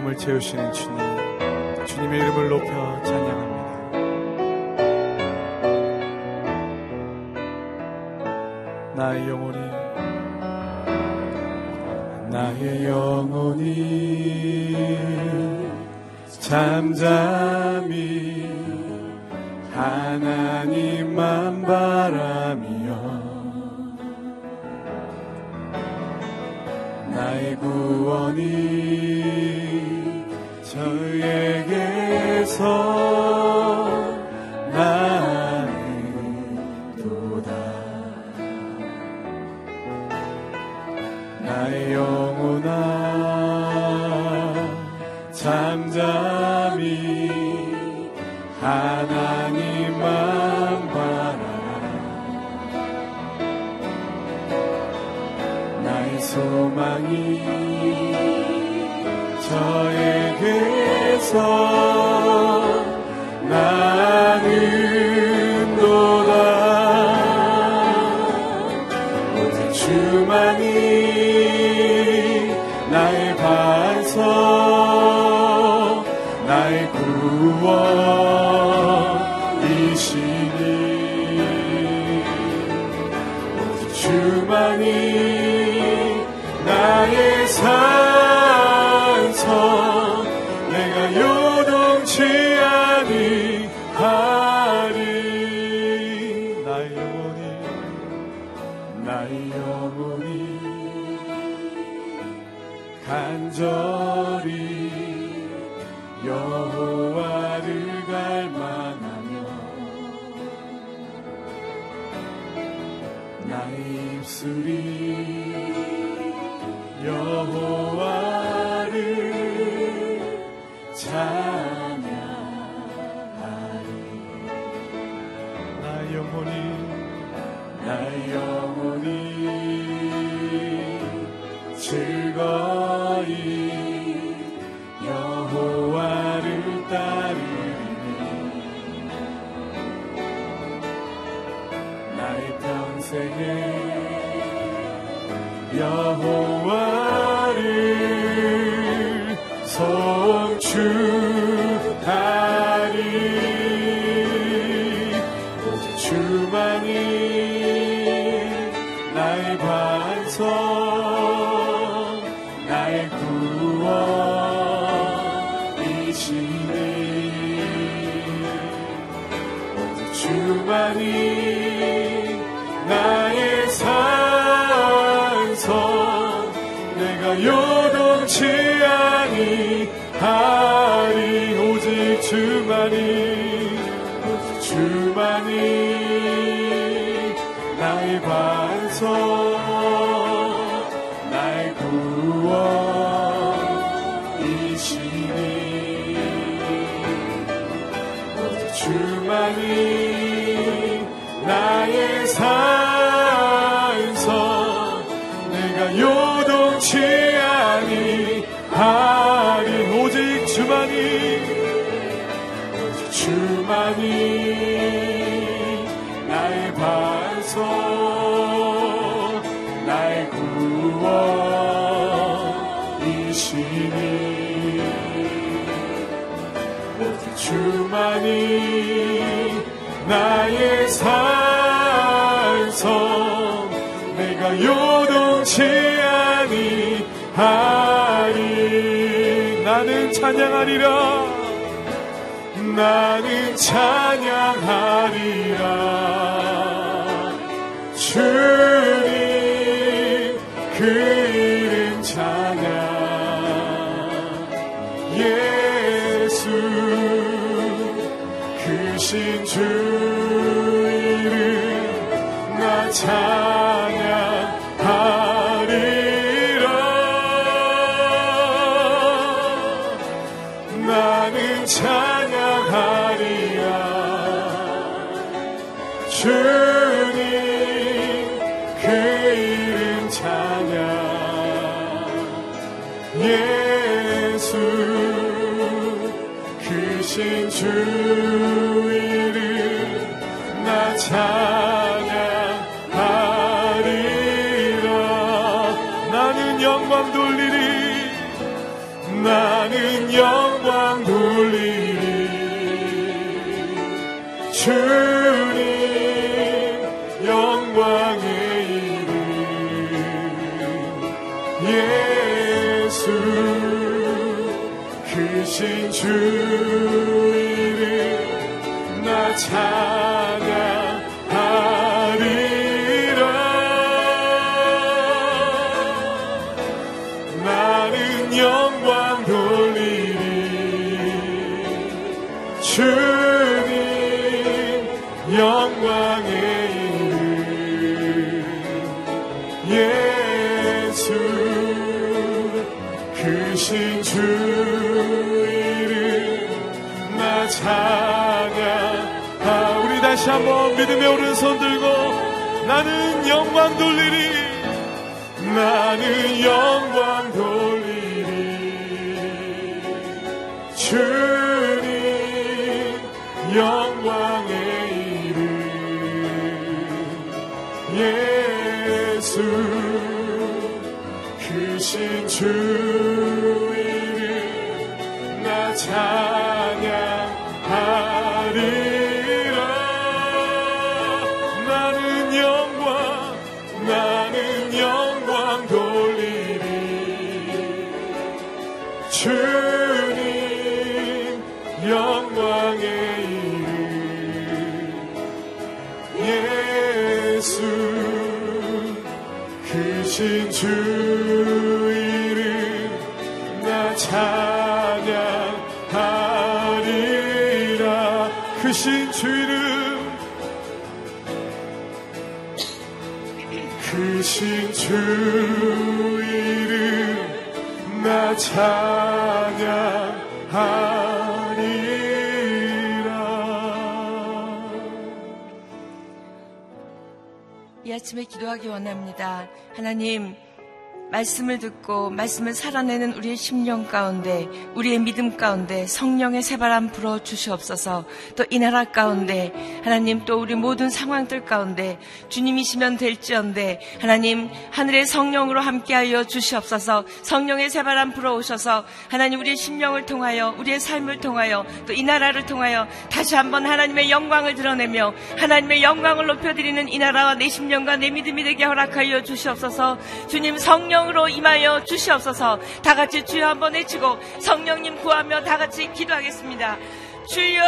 부족함을 채우시는 주님, 주님의 이름을 높여 찬양합니다. 나의 영혼이 나의 영혼이 잠잠히 하나님만 바라며 나의 구원이 soul. 주만이 나의 삶. revive. 찬양하리라. 나는 찬양하리라. 주님 그 이름 찬양. 예수 그신 주. 영광 돌리리. 주님 영광의 이름 예수 크신 주 이름 나찬 믿음의 오른손 들고 나는 영광 돌리리. 나는 영광 예수 크신 주 이름 나 찬양하리라. 크신 주 이름 크신 주 이름 나 찬양 아침에 기도하기 원합니다. 하나님, 말씀을 듣고 말씀을 살아내는 우리의 심령 가운데 우리의 믿음 가운데 성령의 새바람 불어 주시옵소서. 또 이 나라 가운데 하나님 또 우리 모든 상황들 가운데 주님이시면 될지언데 하나님 하늘의 성령으로 함께하여 주시옵소서. 성령의 새바람 불어 오셔서 하나님 우리의 심령을 통하여 우리의 삶을 통하여 또 이 나라를 통하여 다시 한번 하나님의 영광을 드러내며 하나님의 영광을 높여드리는 이 나라와 내 심령과 내 믿음이 되게 허락하여 주시옵소서. 주님 성령 으로 임하여 주시옵소서. 다 같이 주여 한번 외치고 성령님 구하며 다 같이 기도하겠습니다. 주여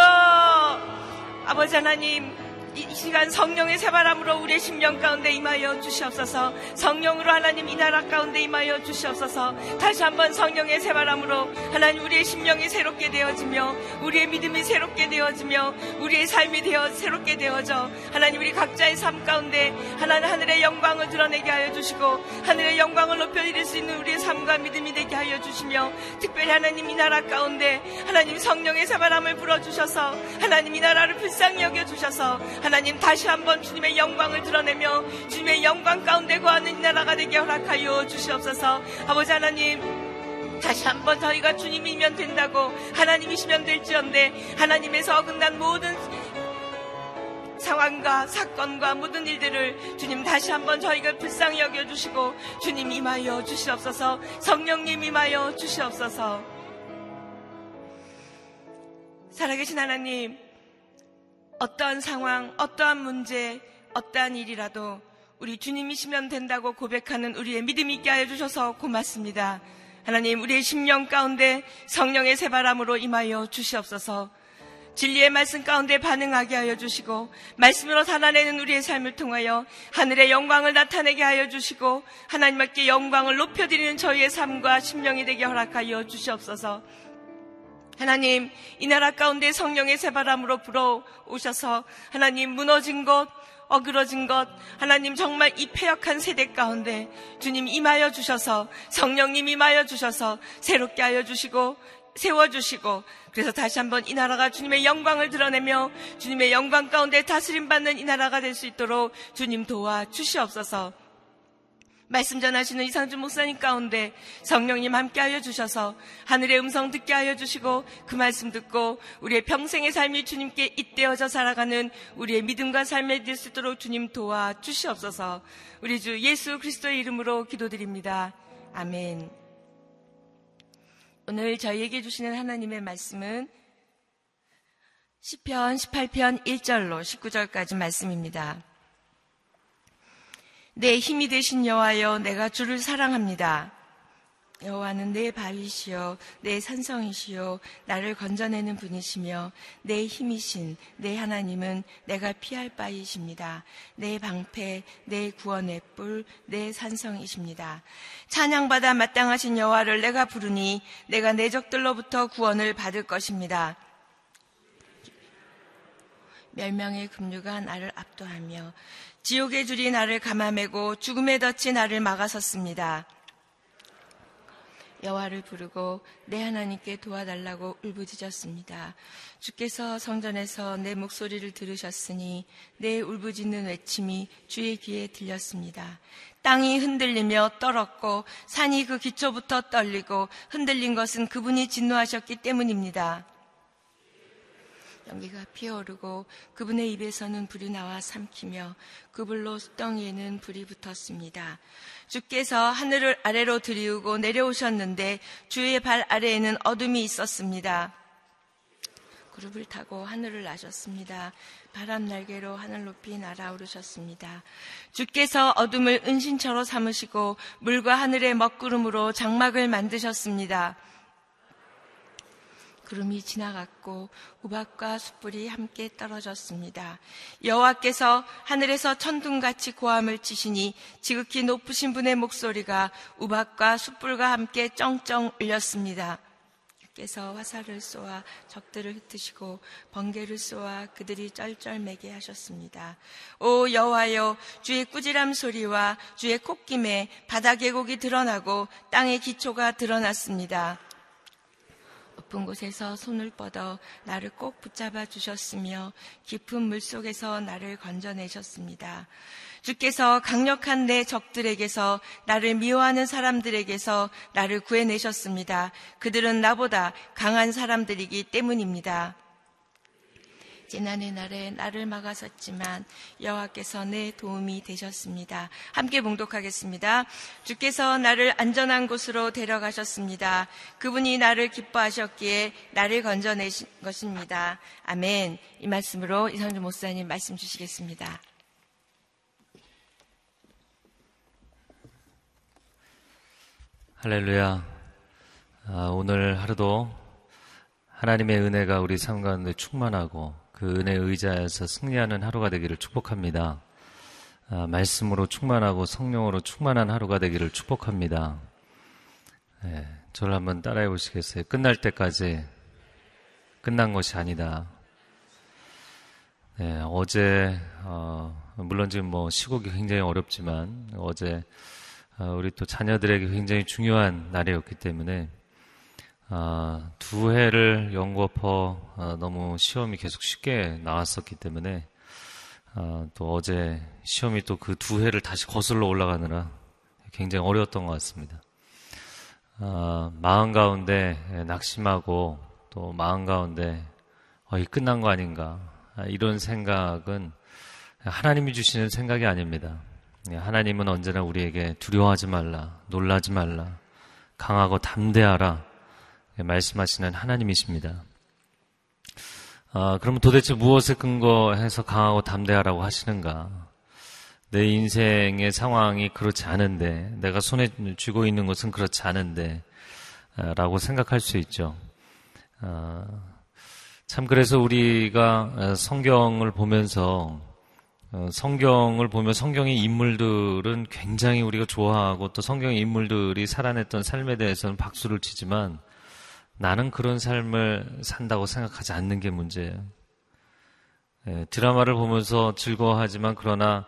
아버지 하나님 이 시간 성령의 새바람으로 우리의 심령 가운데 임하여 주시옵소서. 성령으로 하나님 이 나라 가운데 임하여 주시옵소서. 다시 한번 성령의 새바람으로 하나님 우리의 심령이 새롭게 되어지며 우리의 믿음이 새롭게 되어지며 우리의 삶이 되어 새롭게 되어져 하나님 우리 각자의 삶 가운데 하나님 하늘의 영광을 드러내게 하여 주시고 하늘의 영광을 높여드릴 수 있는 우리의 삶과 믿음이 되게 하여 주시며 특별히 하나님 이 나라 가운데 하나님 성령의 새바람을 불어주셔서 하나님 이 나라를 불쌍히 여겨주셔서 하나님 다시 한번 주님의 영광을 드러내며 주님의 영광 가운데 거하는 이 나라가 되게 허락하여 주시옵소서. 아버지 하나님 다시 한번 저희가 주님이면 된다고 하나님이시면 될지언데 하나님에서 어긋난 모든 상황과 사건과 모든 일들을 주님 다시 한번 저희가 불쌍히 여겨주시고 주님 임하여 주시옵소서. 성령님 임하여 주시옵소서. 살아계신 하나님 어떠한 상황, 어떠한 문제, 어떠한 일이라도 우리 주님이시면 된다고 고백하는 우리의 믿음 있게 하여 주셔서 고맙습니다. 하나님, 우리의 심령 가운데 성령의 새바람으로 임하여 주시옵소서. 진리의 말씀 가운데 반응하게 하여 주시고 말씀으로 살아내는 우리의 삶을 통하여 하늘의 영광을 나타내게 하여 주시고 하나님께 영광을 높여드리는 저희의 삶과 심령이 되게 허락하여 주시옵소서. 하나님, 이 나라 가운데 성령의 새바람으로 불어오셔서 하나님 무너진 것, 어그러진 것, 하나님 정말 이 폐역한 세대 가운데 주님 임하여 주셔서 성령님 임하여 주셔서 새롭게 하여 주시고 세워주시고 그래서 다시 한번 이 나라가 주님의 영광을 드러내며 주님의 영광 가운데 다스림 받는 이 나라가 될 수 있도록 주님 도와 주시옵소서. 말씀 전하시는 이상준 목사님 가운데 성령님 함께하여 주셔서 하늘의 음성 듣게 하여 주시고 그 말씀 듣고 우리의 평생의 삶이 주님께 잇대어져 살아가는 우리의 믿음과 삶에 될 수 있도록 주님 도와 주시옵소서. 우리 주 예수 그리스도의 이름으로 기도드립니다. 아멘. 오늘 저희에게 주시는 하나님의 말씀은 시편 18편 1절로 19절까지 말씀입니다. 내 힘이 되신 여호와여 내가 주를 사랑합니다. 여호와는 내 바위시요 내 산성이시요 나를 건져내는 분이시며 내 힘이신 내 하나님은 내가 피할 바이십니다. 내 방패 내 구원의 뿔 내 산성이십니다. 찬양받아 마땅하신 여호와를 내가 부르니 내가 내 적들로부터 구원을 받을 것입니다. 멸명의 급류가 나를 압도하며 지옥의 줄이 나를 감아매고 죽음의 덫이 나를 막아섰습니다. 여호와를 부르고 내 하나님께 도와달라고 울부짖었습니다. 주께서 성전에서 내 목소리를 들으셨으니 내 울부짖는 외침이 주의 귀에 들렸습니다. 땅이 흔들리며 떨었고 산이 그 기초부터 떨리고 흔들린 것은 그분이 진노하셨기 때문입니다. 연기가 피어오르고 그분의 입에서는 불이 나와 삼키며 그 불로 땅에는 불이 붙었습니다. 주께서 하늘을 아래로 들이우고 내려오셨는데 주의 발 아래에는 어둠이 있었습니다. 그룹을 타고 하늘을 나셨습니다. 바람 날개로 하늘 높이 날아오르셨습니다. 주께서 어둠을 은신처로 삼으시고 물과 하늘의 먹구름으로 장막을 만드셨습니다. 구름이 지나갔고 우박과 숯불이 함께 떨어졌습니다. 여호와께서 하늘에서 천둥같이 고함을 치시니 지극히 높으신 분의 목소리가 우박과 숯불과 함께 쩡쩡 울렸습니다. 주께서 화살을 쏘아 적들을 흩으시고 번개를 쏘아 그들이 쩔쩔매게 하셨습니다. 오 여호와여 주의 꾸지람 소리와 주의 콧김에 바다 계곡이 드러나고 땅의 기초가 드러났습니다. 높은 곳에서 손을 뻗어 나를 꼭 붙잡아 주셨으며 깊은 물 속에서 나를 건져내셨습니다. 주께서 강력한 내 적들에게서 나를 미워하는 사람들에게서 나를 구해내셨습니다. 그들은 나보다 강한 사람들이기 때문입니다. 재난의 날에 나를 막아섰지만 여호와께서 내 도움이 되셨습니다. 함께 봉독하겠습니다. 주께서 나를 안전한 곳으로 데려가셨습니다. 그분이 나를 기뻐하셨기에 나를 건져내신 것입니다. 아멘. 이 말씀으로 이상주 목사님 말씀 주시겠습니다. 할렐루야. 아, 오늘 하루도 하나님의 은혜가 우리 삶 가운데 충만하고 그 은혜 의자에서 승리하는 하루가 되기를 축복합니다. 아, 말씀으로 충만하고 성령으로 충만한 하루가 되기를 축복합니다. 네, 저를 한번 따라해 보시겠어요? 끝날 때까지 끝난 것이 아니다. 네, 어제 어, 물론 지금 뭐 시국이 굉장히 어렵지만 어제 어, 우리 또 자녀들에게 굉장히 중요한 날이었기 때문에 아, 두 해를 연구퍼 아, 너무 시험이 계속 쉽게 나왔었기 때문에 아, 또 어제 시험이 또 그 두 해를 다시 거슬러 올라가느라 굉장히 어려웠던 것 같습니다. 아, 마음 가운데 낙심하고 또 마음 가운데 어, 이 끝난 거 아닌가 아, 이런 생각은 하나님이 주시는 생각이 아닙니다. 예, 하나님은 언제나 우리에게 두려워하지 말라, 놀라지 말라, 강하고 담대하라 말씀하시는 하나님이십니다. 아, 그러면 도대체 무엇에 근거해서 강하고 담대하라고 하시는가? 내 인생의 상황이 그렇지 않은데, 내가 손에 쥐고 있는 것은 그렇지 않은데, 아, 라고 생각할 수 있죠. 아, 참, 그래서 우리가 성경을 보면서, 어, 성경을 보면 성경의 인물들은 굉장히 우리가 좋아하고 또 성경의 인물들이 살아냈던 삶에 대해서는 박수를 치지만 나는 그런 삶을 산다고 생각하지 않는 게 문제예요. 예, 드라마를 보면서 즐거워하지만 그러나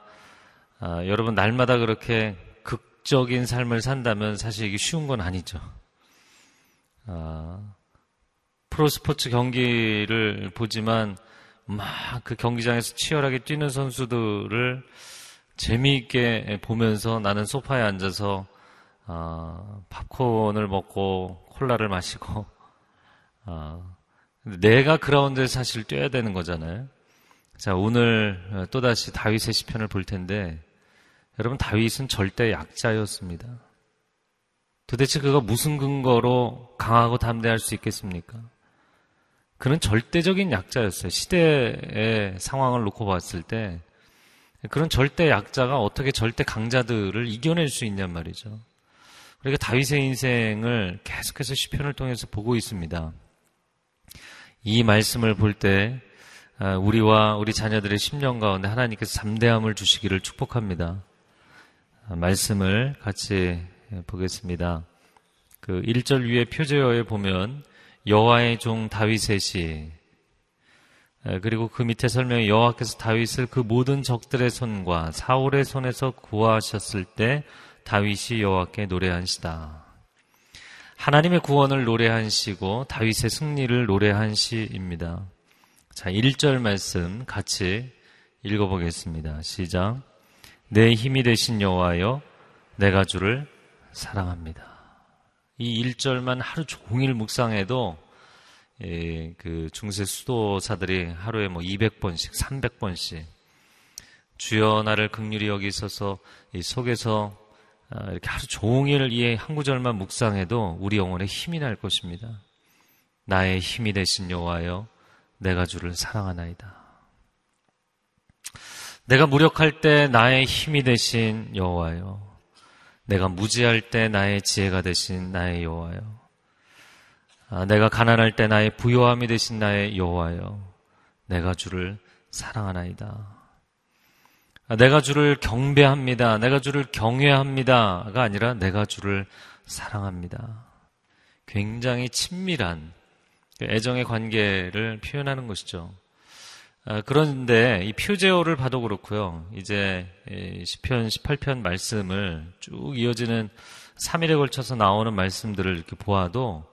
아, 여러분 날마다 그렇게 극적인 삶을 산다면 사실 이게 쉬운 건 아니죠. 아, 프로스포츠 경기를 보지만 막 그 경기장에서 치열하게 뛰는 선수들을 재미있게 보면서 나는 소파에 앉아서 아, 팝콘을 먹고 콜라를 마시고 아, 내가 그라운드에 사실 뛰어야 되는 거잖아요. 자, 오늘 어, 또다시 다윗의 시편을 볼 텐데, 여러분, 다윗은 절대 약자였습니다. 도대체 그가 무슨 근거로 강하고 담대할 수 있겠습니까? 그는 절대적인 약자였어요. 시대의 상황을 놓고 봤을 때 그런 절대 약자가 어떻게 절대 강자들을 이겨낼 수 있냔 말이죠. 우리가 다윗의 인생을 계속해서 시편을 통해서 보고 있습니다. 이 말씀을 볼때 아, 우리와 우리 자녀들의 심령 가운데 하나님께서 잠대함을 주시기를 축복합니다. 아, 말씀을 같이 보겠습니다. 그 1절 위에 표제어에 보면 여호와의 종 다윗의 시 그리고 그 밑에 설명에 여호와께서 다윗을 그 모든 적들의 손과 사울의 손에서 구하셨을 때 다윗이 여호와께 노래한 시다. 하나님의 구원을 노래한 시고 다윗의 승리를 노래한 시입니다. 자, 1절 말씀 같이 읽어보겠습니다. 시작. 내 힘이 되신 여호와여, 내가 주를 사랑합니다. 이 1절만 하루 종일 묵상해도 예, 그 중세 수도사들이 하루에 뭐 200번씩, 300번씩 주여 나를 극률이 여기 있어서 이 속에서 아, 이렇게 하루 종일 이 한 구절만 묵상해도 우리 영혼에 힘이 날 것입니다. 나의 힘이 되신 여호와여 내가 주를 사랑하나이다. 내가 무력할 때 나의 힘이 되신 여호와여. 내가 무지할 때 나의 지혜가 되신 나의 여호와여. 아, 내가 가난할 때 나의 부요함이 되신 나의 여호와여. 내가 주를 사랑하나이다. 아, 내가 주를 경배합니다. 내가 주를 경외합니다가 아니라 내가 주를 사랑합니다. 굉장히 친밀한 그 애정의 관계를 표현하는 것이죠. 아, 그런데 이 표제어를 봐도 그렇고요. 이제 10편, 18편 말씀을 쭉 이어지는 3일에 걸쳐서 나오는 말씀들을 이렇게 보아도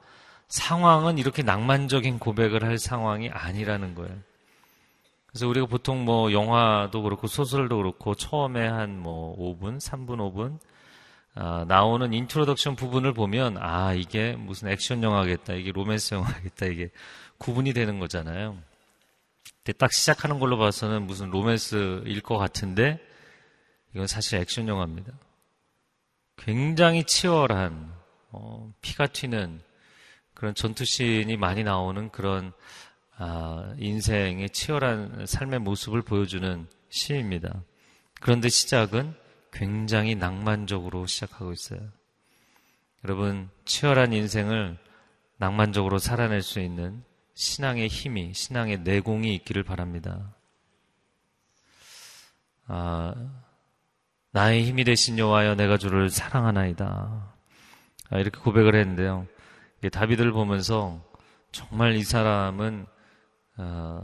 상황은 이렇게 낭만적인 고백을 할 상황이 아니라는 거예요. 그래서 우리가 보통 뭐 영화도 그렇고 소설도 그렇고 처음에 한 뭐 5분, 3분, 5분 아, 나오는 introduction 부분을 보면 아 이게 무슨 액션 영화겠다 이게 로맨스 영화겠다 이게 구분이 되는 거잖아요. 근데 딱 시작하는 걸로 봐서는 무슨 로맨스일 것 같은데 이건 사실 액션 영화입니다. 굉장히 치열한 어, 피가 튀는 그런 전투씬이 많이 나오는 그런 아, 인생의 치열한 삶의 모습을 보여주는 시입니다. 그런데 시작은 굉장히 낭만적으로 시작하고 있어요. 여러분, 치열한 인생을 낭만적으로 살아낼 수 있는 신앙의 힘이, 신앙의 내공이 있기를 바랍니다. 아, 나의 힘이 되신 여호와여 내가 주를 사랑하나이다. 아, 이렇게 고백을 했는데요. 다비드를 보면서 정말 이 사람은 어,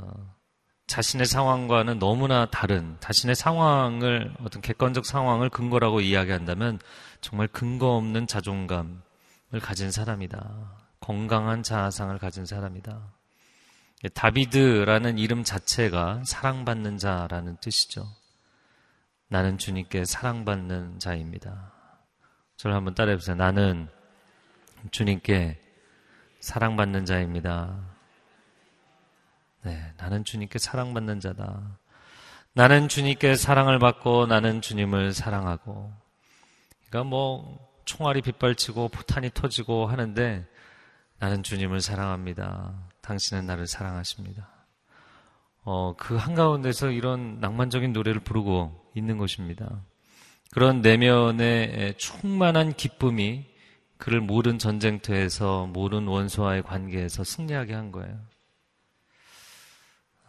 자신의 상황과는 너무나 다른 자신의 상황을 어떤 객관적 상황을 근거라고 이야기한다면 정말 근거 없는 자존감을 가진 사람이다. 건강한 자아상을 가진 사람이다. 다비드라는 이름 자체가 사랑받는 자라는 뜻이죠. 나는 주님께 사랑받는 자입니다. 저를 한번 따라해 보세요. 나는 주님께 사랑받는 자입니다. 네, 나는 주님께 사랑받는 자다. 나는 주님께 사랑을 받고 나는 주님을 사랑하고. 그러니까 뭐 총알이 빗발치고 포탄이 터지고 하는데 나는 주님을 사랑합니다. 당신은 나를 사랑하십니다. 어, 그 한가운데서 이런 낭만적인 노래를 부르고 있는 것입니다. 그런 내면의 충만한 기쁨이 그를 모든 전쟁터에서 모든 원수와의 관계에서 승리하게 한 거예요.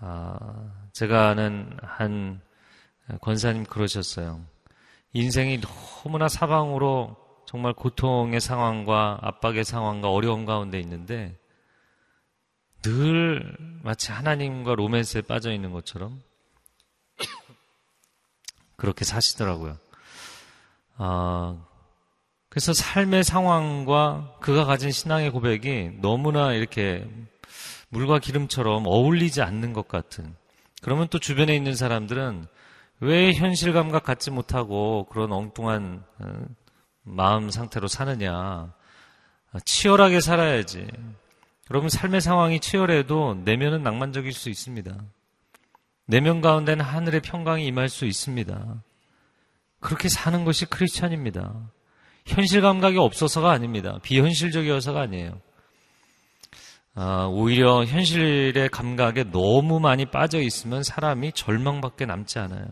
아, 제가 아는 한 권사님 그러셨어요. 인생이 너무나 사방으로 정말 고통의 상황과 압박의 상황과 어려움 가운데 있는데 늘 마치 하나님과 로맨스에 빠져 있는 것처럼 그렇게 사시더라고요. 아, 그래서 삶의 상황과 그가 가진 신앙의 고백이 너무나 이렇게 물과 기름처럼 어울리지 않는 것 같은. 그러면 또 주변에 있는 사람들은 왜 현실 감각 갖지 못하고 그런 엉뚱한 어, 마음 상태로 사느냐. 치열하게 살아야지. 여러분 삶의 상황이 치열해도 내면은 낭만적일 수 있습니다. 내면 가운데는 하늘의 평강이 임할 수 있습니다. 그렇게 사는 것이 크리스찬입니다. 현실 감각이 없어서가 아닙니다. 비현실적이어서가 아니에요. 아, 오히려 현실의 감각에 너무 많이 빠져 있으면 사람이 절망밖에 남지 않아요.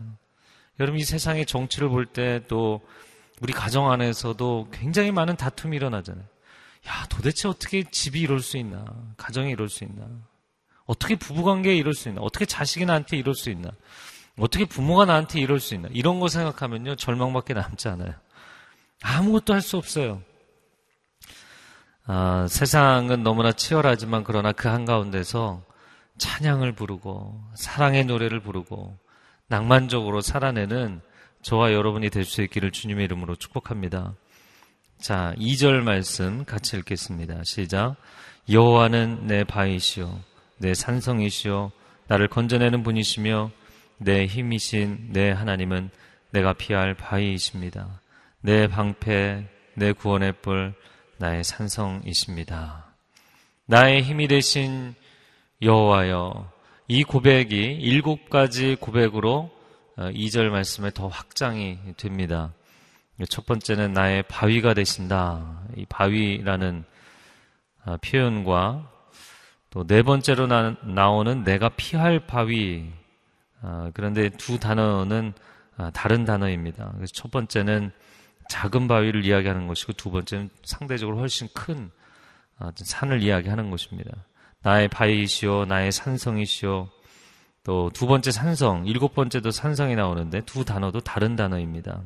여러분 이 세상의 정치를 볼 때 또 우리 가정 안에서도 굉장히 많은 다툼이 일어나잖아요. 야, 도대체 어떻게 집이 이럴 수 있나? 가정이 이럴 수 있나? 어떻게 부부관계에 이럴 수 있나? 어떻게 자식이 나한테 이럴 수 있나? 어떻게 부모가 나한테 이럴 수 있나? 이런 거 생각하면요, 절망밖에 남지 않아요. 아무것도 할 수 없어요. 아, 세상은 너무나 치열하지만 그러나 그 한가운데서 찬양을 부르고 사랑의 노래를 부르고 낭만적으로 살아내는 저와 여러분이 될 수 있기를 주님의 이름으로 축복합니다. 자, 2절 말씀 같이 읽겠습니다. 시작. 여호와는 내 바위시오 내 산성이시오 나를 건져내는 분이시며 내 힘이신 내 하나님은 내가 피할 바위이십니다. 내 방패, 내 구원의 뿔, 나의 산성이십니다. 나의 힘이 되신 여호와여, 이 고백이 일곱 가지 고백으로 2절 어, 말씀에 더 확장이 됩니다. 첫 번째는 나의 바위가 되신다. 이 바위라는 어, 표현과 또 네 번째로 나, 오는 내가 피할 바위. 어, 그런데 두 단어는 다른 단어입니다. 첫 번째는 작은 바위를 이야기하는 것이고 두 번째는 상대적으로 훨씬 큰 산을 이야기하는 것입니다. 나의 바위이시오, 나의 산성이시오. 또두 번째 산성, 일곱 번째도 산성이 나오는데 두 단어도 다른 단어입니다.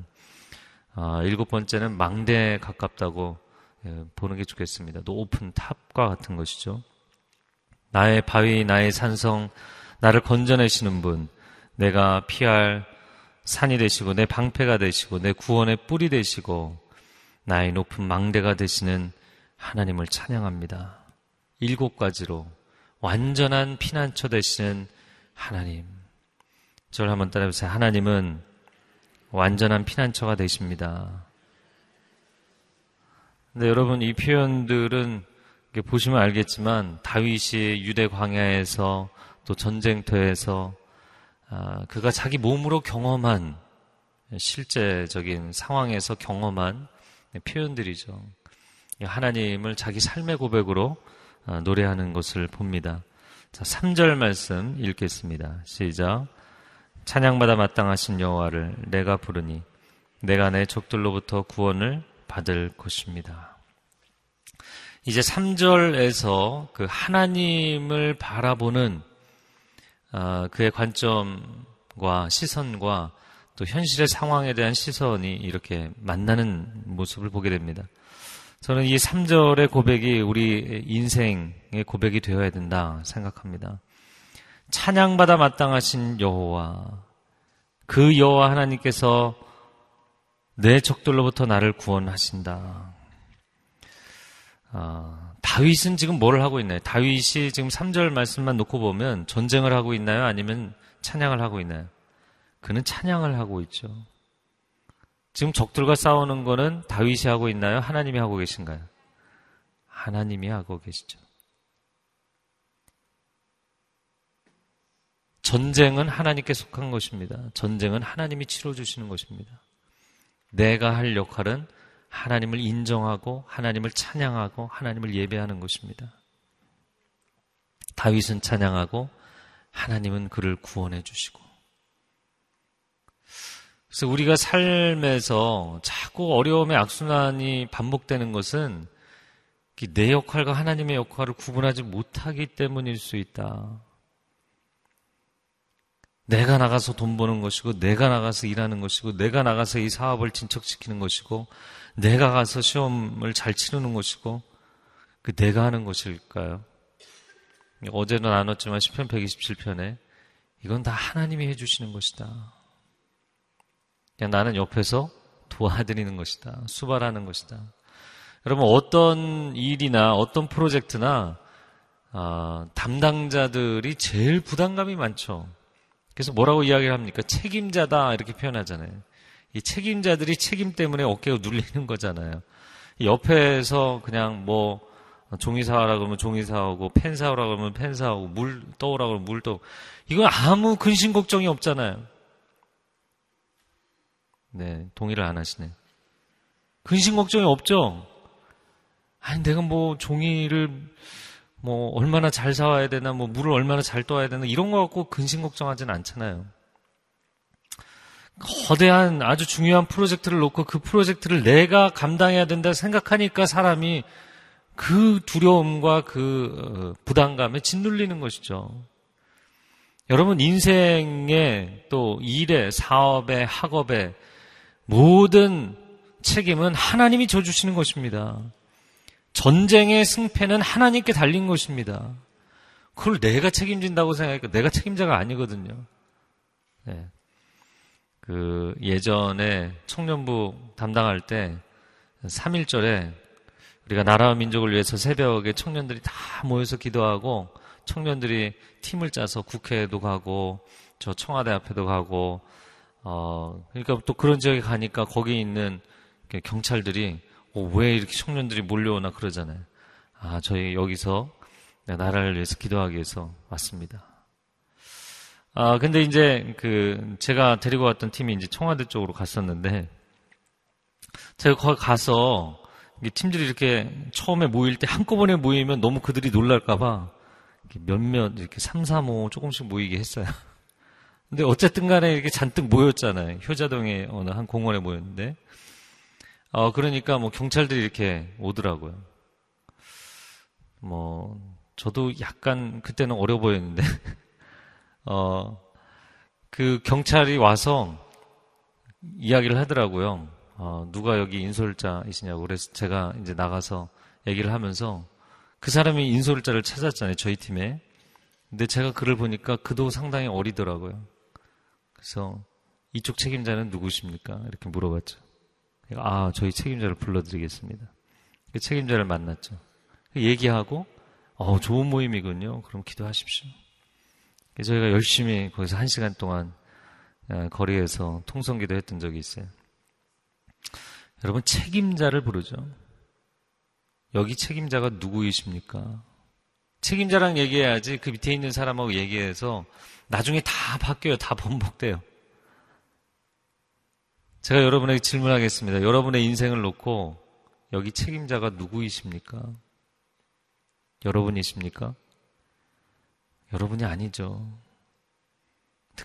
아, 일곱 번째는 망대에 가깝다고 예, 보는 게 좋겠습니다. 높은 탑과 같은 것이죠. 나의 바위, 나의 산성, 나를 건져내시는 분, 내가 피할 산이 되시고 내 방패가 되시고 내 구원의 뿔이 되시고 나의 높은 망대가 되시는 하나님을 찬양합니다. 일곱 가지로 완전한 피난처 되시는 하나님. 저를 한번 따라해보세요. 하나님은 완전한 피난처가 되십니다. 근데 여러분 이 표현들은 보시면 알겠지만 다윗이 유대 광야에서 또 전쟁터에서 아, 그가 자기 몸으로 경험한 실제적인 상황에서 경험한 표현들이죠. 하나님을 자기 삶의 고백으로 아, 노래하는 것을 봅니다. 자, 3절 말씀 읽겠습니다. 시작. 찬양받아 마땅하신 여호와를 내가 부르니 내가 내 적들로부터 구원을 받을 것입니다. 이제 3절에서 그 하나님을 바라보는 아, 그의 관점과 시선과 또 현실의 상황에 대한 시선이 이렇게 만나는 모습을 보게 됩니다. 저는 이 3절의 고백이 우리 인생의 고백이 되어야 된다 생각합니다. 찬양받아 마땅하신 여호와 그 여호와 하나님께서 내 적들로부터 나를 구원하신다. 아, 다윗은 지금 뭘 하고 있나요? 다윗이 지금 3절 말씀만 놓고 보면 전쟁을 하고 있나요? 아니면 찬양을 하고 있나요? 그는 찬양을 하고 있죠. 지금 적들과 싸우는 거는 다윗이 하고 있나요? 하나님이 하고 계신가요? 하나님이 하고 계시죠. 전쟁은 하나님께 속한 것입니다. 전쟁은 하나님이 치러주시는 것입니다. 내가 할 역할은 하나님을 인정하고 하나님을 찬양하고 하나님을 예배하는 것입니다. 다윗은 찬양하고 하나님은 그를 구원해 주시고 그래서 우리가 삶에서 자꾸 어려움의 악순환이 반복되는 것은 내 역할과 하나님의 역할을 구분하지 못하기 때문일 수 있다. 내가 나가서 돈 버는 것이고, 내가 나가서 일하는 것이고, 내가 나가서 이 사업을 진척시키는 것이고, 내가 가서 시험을 잘 치르는 것이고 그 내가 하는 것일까요? 어제도 나눴지만 10편 127편에 이건 다 하나님이 해주시는 것이다. 그냥 나는 옆에서 도와드리는 것이다. 수발하는 것이다. 여러분 어떤 일이나 어떤 프로젝트나 아, 담당자들이 제일 부담감이 많죠. 그래서 뭐라고 이야기를 합니까? 책임자다 이렇게 표현하잖아요. 이 책임자들이 책임 때문에 어깨가 눌리는 거잖아요. 옆에서 그냥 뭐 종이 사오라 그러면 종이 사오고 펜 사오라 그러면 펜 사오고 물 떠오라 그러면 물 떠. 이거 아무 근심 걱정이 없잖아요. 네, 동의를 안 하시네. 근심 걱정이 없죠? 아니, 내가 뭐 종이를 뭐 얼마나 잘 사와야 되나, 뭐 물을 얼마나 잘 떠야 되나, 이런 거 갖고 근심 걱정하진 않잖아요. 거대한 아주 중요한 프로젝트를 놓고 그 프로젝트를 내가 감당해야 된다 생각하니까 사람이 그 두려움과 그 어, 부담감에 짓눌리는 것이죠. 여러분 인생의 또 일에 사업에 학업에 모든 책임은 하나님이 져주시는 것입니다. 전쟁의 승패는 하나님께 달린 것입니다. 그걸 내가 책임진다고 생각하니까 내가 책임자가 아니거든요. 네. 그 예전에 청년부 담당할 때 3일절에 우리가 나라와 민족을 위해서 새벽에 청년들이 다 모여서 기도하고 청년들이 팀을 짜서 국회에도 가고 저 청와대 앞에도 가고 어 그러니까 또 그런 지역에 가니까 거기 있는 경찰들이 어, 왜 이렇게 청년들이 몰려오나 그러잖아요. 아 저희 여기서 나라를 위해서 기도하기 위해서 왔습니다. 아 근데 이제 그 제가 데리고 왔던 팀이 이제 청와대 쪽으로 갔었는데 제가 거기 가서 팀들이 이렇게 처음에 모일 때 한꺼번에 모이면 너무 그들이 놀랄까봐 몇몇 이렇게 3, 3, 5 조금씩 모이게 했어요. 근데 어쨌든 간에 이렇게 잔뜩 모였잖아요. 효자동에 어느 한 공원에 모였는데. 어, 그러니까 뭐 경찰들이 이렇게 오더라고요. 뭐, 저도 약간 그때는 어려 보였는데, 어, 그 경찰이 와서 이야기를 하더라고요. 어, 누가 여기 인솔자이시냐고. 그래서 제가 이제 나가서 얘기를 하면서 그 사람이 인솔자를 찾았잖아요. 저희 팀에. 근데 제가 글을 보니까 그도 상당히 어리더라고요. 그래서 이쪽 책임자는 누구십니까? 이렇게 물어봤죠. 아, 저희 책임자를 불러드리겠습니다. 그 책임자를 만났죠. 얘기하고, 어, 좋은 모임이군요. 그럼 기도하십시오. 저희가 열심히 거기서 한 시간 동안 어, 거리에서 통성기도 했던 적이 있어요. 여러분 책임자를 부르죠. 여기 책임자가 누구이십니까? 책임자랑 얘기해야지 그 밑에 있는 사람하고 얘기해서 나중에 다 바뀌어요. 다 번복돼요. 제가 여러분에게 질문하겠습니다. 여러분의 인생을 놓고 여기 책임자가 누구이십니까? 여러분이십니까? 여러분이 아니죠.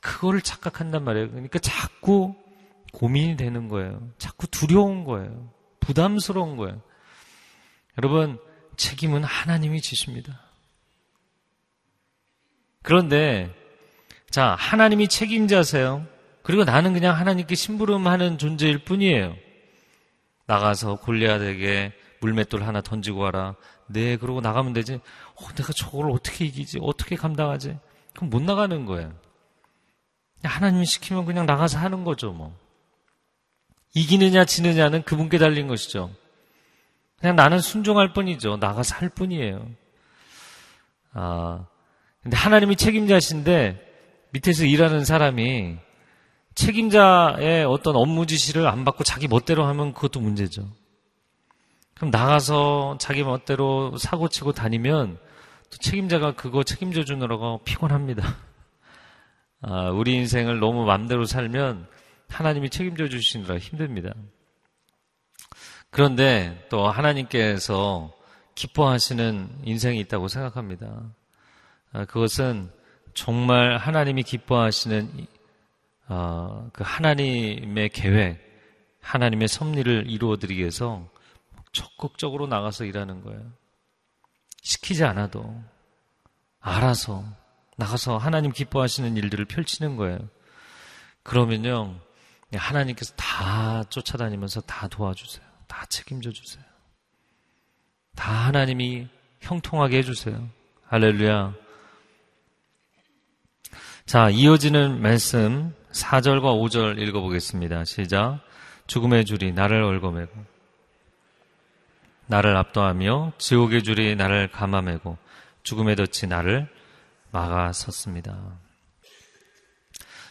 그거를 착각한단 말이에요. 그러니까 자꾸 고민이 되는 거예요. 자꾸 두려운 거예요. 부담스러운 거예요. 여러분, 책임은 하나님이 지십니다. 그런데, 자, 하나님이 책임자세요. 그리고 나는 그냥 하나님께 심부름하는 존재일 뿐이에요. 나가서 골리앗에게 물맷돌 하나 던지고 와라. 네, 그러고 나가면 되지. 어, 내가 저걸 어떻게 이기지? 어떻게 감당하지? 그럼 못 나가는 거예요. 하나님이 시키면 그냥 나가서 하는 거죠, 뭐. 이기느냐 지느냐는 그분께 달린 것이죠. 그냥 나는 순종할 뿐이죠. 나가서 할 뿐이에요. 아, 근데 하나님이 책임자신데 밑에서 일하는 사람이 책임자의 어떤 업무 지시를 안 받고 자기 멋대로 하면 그것도 문제죠. 그럼 나가서 자기 멋대로 사고 치고 다니면 또 책임자가 그거 책임져 주느라고 피곤합니다. 아, 우리 인생을 너무 맘대로 살면 하나님이 책임져 주시느라 힘듭니다. 그런데 또 하나님께서 기뻐하시는 인생이 있다고 생각합니다. 아, 그것은 정말 하나님이 기뻐하시는 어, 그 하나님의 계획, 하나님의 섭리를 이루어드리기 위해서 적극적으로 나가서 일하는 거예요. 시키지 않아도 알아서 나가서 하나님 기뻐하시는 일들을 펼치는 거예요. 그러면요, 하나님께서 다 쫓아다니면서 다 도와주세요. 다 책임져 주세요. 다 하나님이 형통하게 해주세요. 할렐루야. 자, 이어지는 말씀 4절과 5절 읽어보겠습니다. 시작. 죽음의 줄이 나를 얽어매고 나를 압도하며 지옥의 줄이 나를 감아매고 죽음의 덫이 나를 막아섰습니다.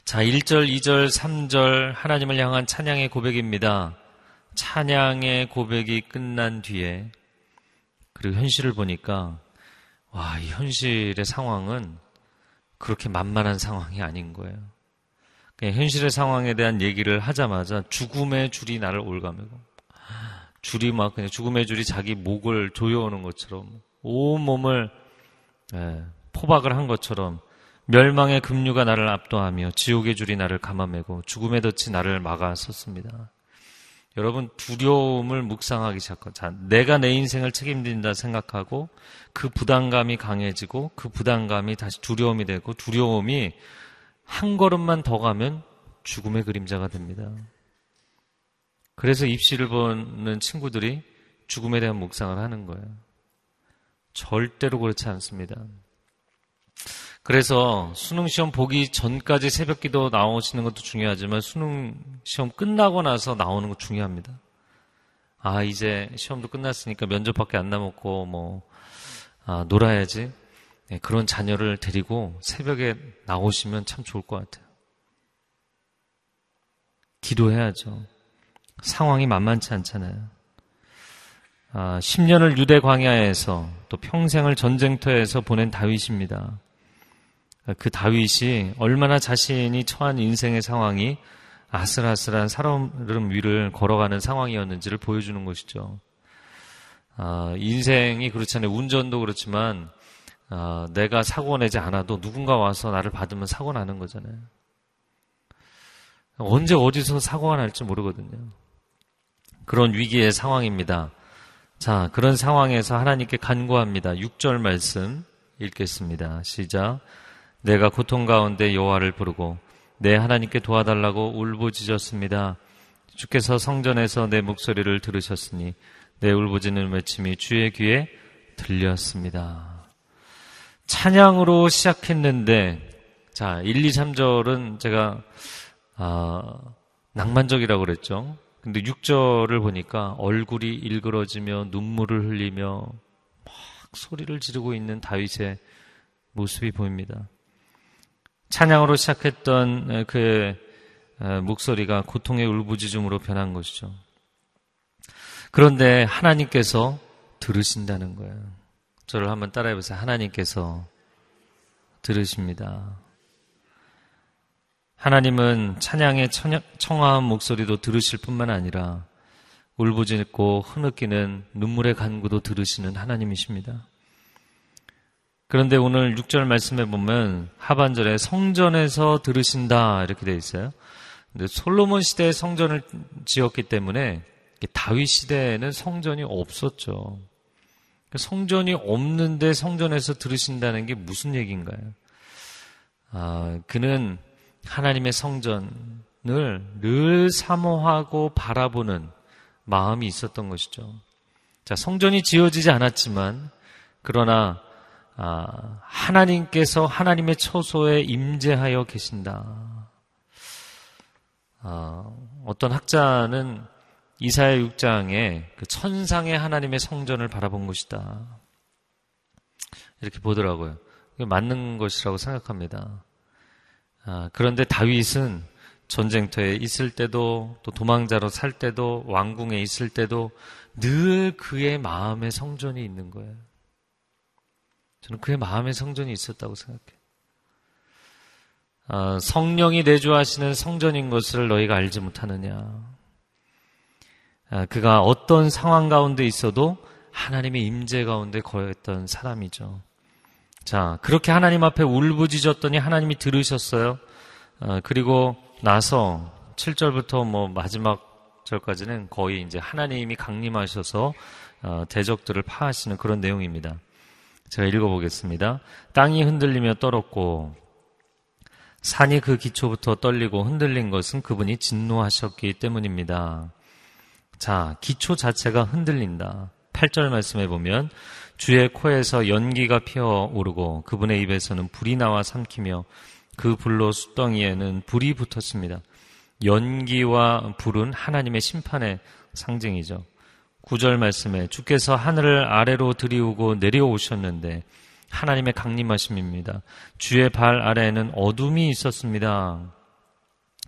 자, 1절, 2절, 3절 하나님을 향한 찬양의 고백입니다. 찬양의 고백이 끝난 뒤에 그리고 현실을 보니까 와, 이 현실의 상황은 그렇게 만만한 상황이 아닌 거예요. 그냥 현실의 상황에 대한 얘기를 하자마자 죽음의 줄이 나를 올가매고 줄이 막 그냥 죽음의 줄이 자기 목을 조여오는 것처럼 온 몸을 예, 포박을 한 것처럼 멸망의 급류가 나를 압도하며 지옥의 줄이 나를 감아매고 죽음의 덫이 나를 막아섰습니다. 여러분 두려움을 묵상하기 자, 내가 내 인생을 책임진다 생각하고 그 부담감이 강해지고 그 부담감이 다시 두려움이 되고 두려움이 한 걸음만 더 가면 죽음의 그림자가 됩니다. 그래서 입시를 보는 친구들이 죽음에 대한 묵상을 하는 거예요. 절대로 그렇지 않습니다. 그래서 수능 시험 보기 전까지 새벽 기도 나오시는 것도 중요하지만 수능 시험 끝나고 나서 나오는 거 중요합니다. 아, 이제 시험도 끝났으니까 면접밖에 안 남았고, 뭐, 아, 놀아야지. 네, 그런 자녀를 데리고 새벽에 나오시면 참 좋을 것 같아요. 기도해야죠. 상황이 만만치 않잖아요. 아, 10년을 유대 광야에서 또 평생을 전쟁터에서 보낸 다윗입니다. 그 다윗이 얼마나 자신이 처한 인생의 상황이 아슬아슬한 살아름 위를 걸어가는 상황이었는지를 보여주는 것이죠. 아, 인생이 그렇잖아요. 운전도 그렇지만 아, 내가 사고 내지 않아도 누군가 와서 나를 받으면 사고 나는 거잖아요. 언제 어디서 사고가 날지 모르거든요. 그런 위기의 상황입니다. 자, 그런 상황에서 하나님께 간구합니다. 6절 말씀 읽겠습니다. 시작. 내가 고통 가운데 여호와를 부르고 내 하나님께 도와달라고 울부짖었습니다. 주께서 성전에서 내 목소리를 들으셨으니 내 울부짖는 외침이 주의 귀에 들렸습니다. 찬양으로 시작했는데 자 1, 2, 3절은 제가 아, 낭만적이라고 그랬죠. 근데 6절을 보니까 얼굴이 일그러지며 눈물을 흘리며 막 소리를 지르고 있는 다윗의 모습이 보입니다. 찬양으로 시작했던 그의 목소리가 고통의 울부짖음으로 변한 것이죠. 그런데 하나님께서 들으신다는 거예요. 저를 한번 따라해 보세요. 하나님께서 들으십니다. 하나님은 찬양의 청아한 목소리도 들으실 뿐만 아니라 울부짖고 흐느끼는 눈물의 간구도 들으시는 하나님이십니다. 그런데 오늘 6절 말씀에 보면 하반절에 성전에서 들으신다 이렇게 되어 있어요. 근데 솔로몬 시대에 성전을 지었기 때문에 다윗 시대에는 성전이 없었죠. 성전이 없는데 성전에서 들으신다는 게 무슨 얘기인가요? 아, 그는 하나님의 성전을 늘 사모하고 바라보는 마음이 있었던 것이죠. 자, 성전이 지어지지 않았지만 그러나 아, 하나님께서 하나님의 처소에 임재하여 계신다. 아, 어떤 학자는 이사야 6장에 그 천상의 하나님의 성전을 바라본 것이다. 이렇게 보더라고요. 맞는 것이라고 생각합니다. 아, 그런데 다윗은 전쟁터에 있을 때도 또 도망자로 살 때도 왕궁에 있을 때도 늘 그의 마음의 성전이 있는 거예요. 저는 그의 마음의 성전이 있었다고 생각해요. 아, 성령이 내주하시는 성전인 것을 너희가 알지 못하느냐. 아, 그가 어떤 상황 가운데 있어도 하나님의 임재 가운데 거했던 사람이죠. 자, 그렇게 하나님 앞에 울부짖었더니 하나님이 들으셨어요. 아, 그리고 나서 7절부터 뭐 마지막 절까지는 거의 이제 하나님이 강림하셔서 어, 대적들을 파하시는 그런 내용입니다. 제가 읽어보겠습니다. 땅이 흔들리며 떨었고 산이 그 기초부터 떨리고 흔들린 것은 그분이 진노하셨기 때문입니다. 자, 기초 자체가 흔들린다. 8절 말씀해 보면 주의 코에서 연기가 피어 오르고 그분의 입에서는 불이 나와 삼키며 그 불로 숫덩이에는 불이 붙었습니다. 연기와 불은 하나님의 심판의 상징이죠. 구절 말씀에 주께서 하늘을 아래로 들이우고 내려오셨는데 하나님의 강림하심입니다. 주의 발 아래에는 어둠이 있었습니다.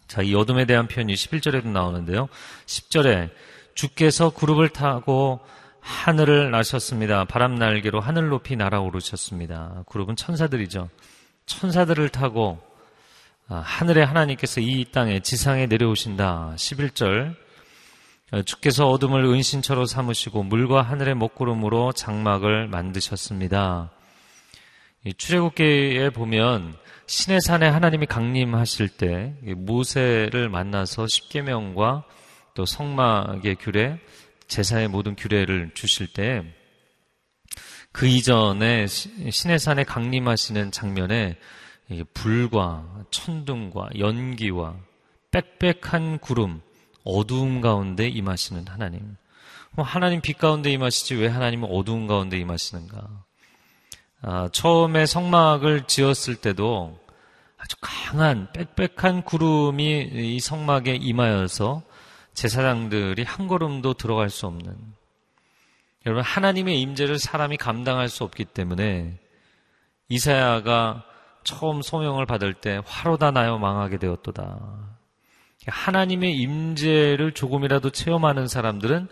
자, 이 어둠에 대한 표현이 11절에도 나오는데요. 10절에 주께서 그룹을 타고 하늘을 나셨습니다. 바람 날개로 하늘 높이 날아오르셨습니다. 그룹은 천사들이죠. 천사들을 타고 아, 하늘의 하나님께서 이 땅에 지상에 내려오신다. 11절 어, 주께서 어둠을 은신처로 삼으시고 물과 하늘의 먹구름으로 장막을 만드셨습니다. 출애굽기에 보면 신의 산에 하나님이 강림하실 때 모세를 만나서 십계명과 또 성막의 규례, 제사의 모든 규례를 주실 때 그 이전에 신의 산에 강림하시는 장면에 불과 천둥과 연기와 빽빽한 구름, 어두움 가운데 임하시는 하나님. 하나님 빛 가운데 임하시지 왜 하나님은 어두움 가운데 임하시는가? 아, 처음에 성막을 지었을 때도 아주 강한 빽빽한 구름이 이 성막에 임하여서 제사장들이 한 걸음도 들어갈 수 없는 여러분 하나님의 임재를 사람이 감당할 수 없기 때문에 이사야가 처음 소명을 받을 때 화로다 나여 망하게 되었도다. 하나님의 임재를 조금이라도 체험하는 사람들은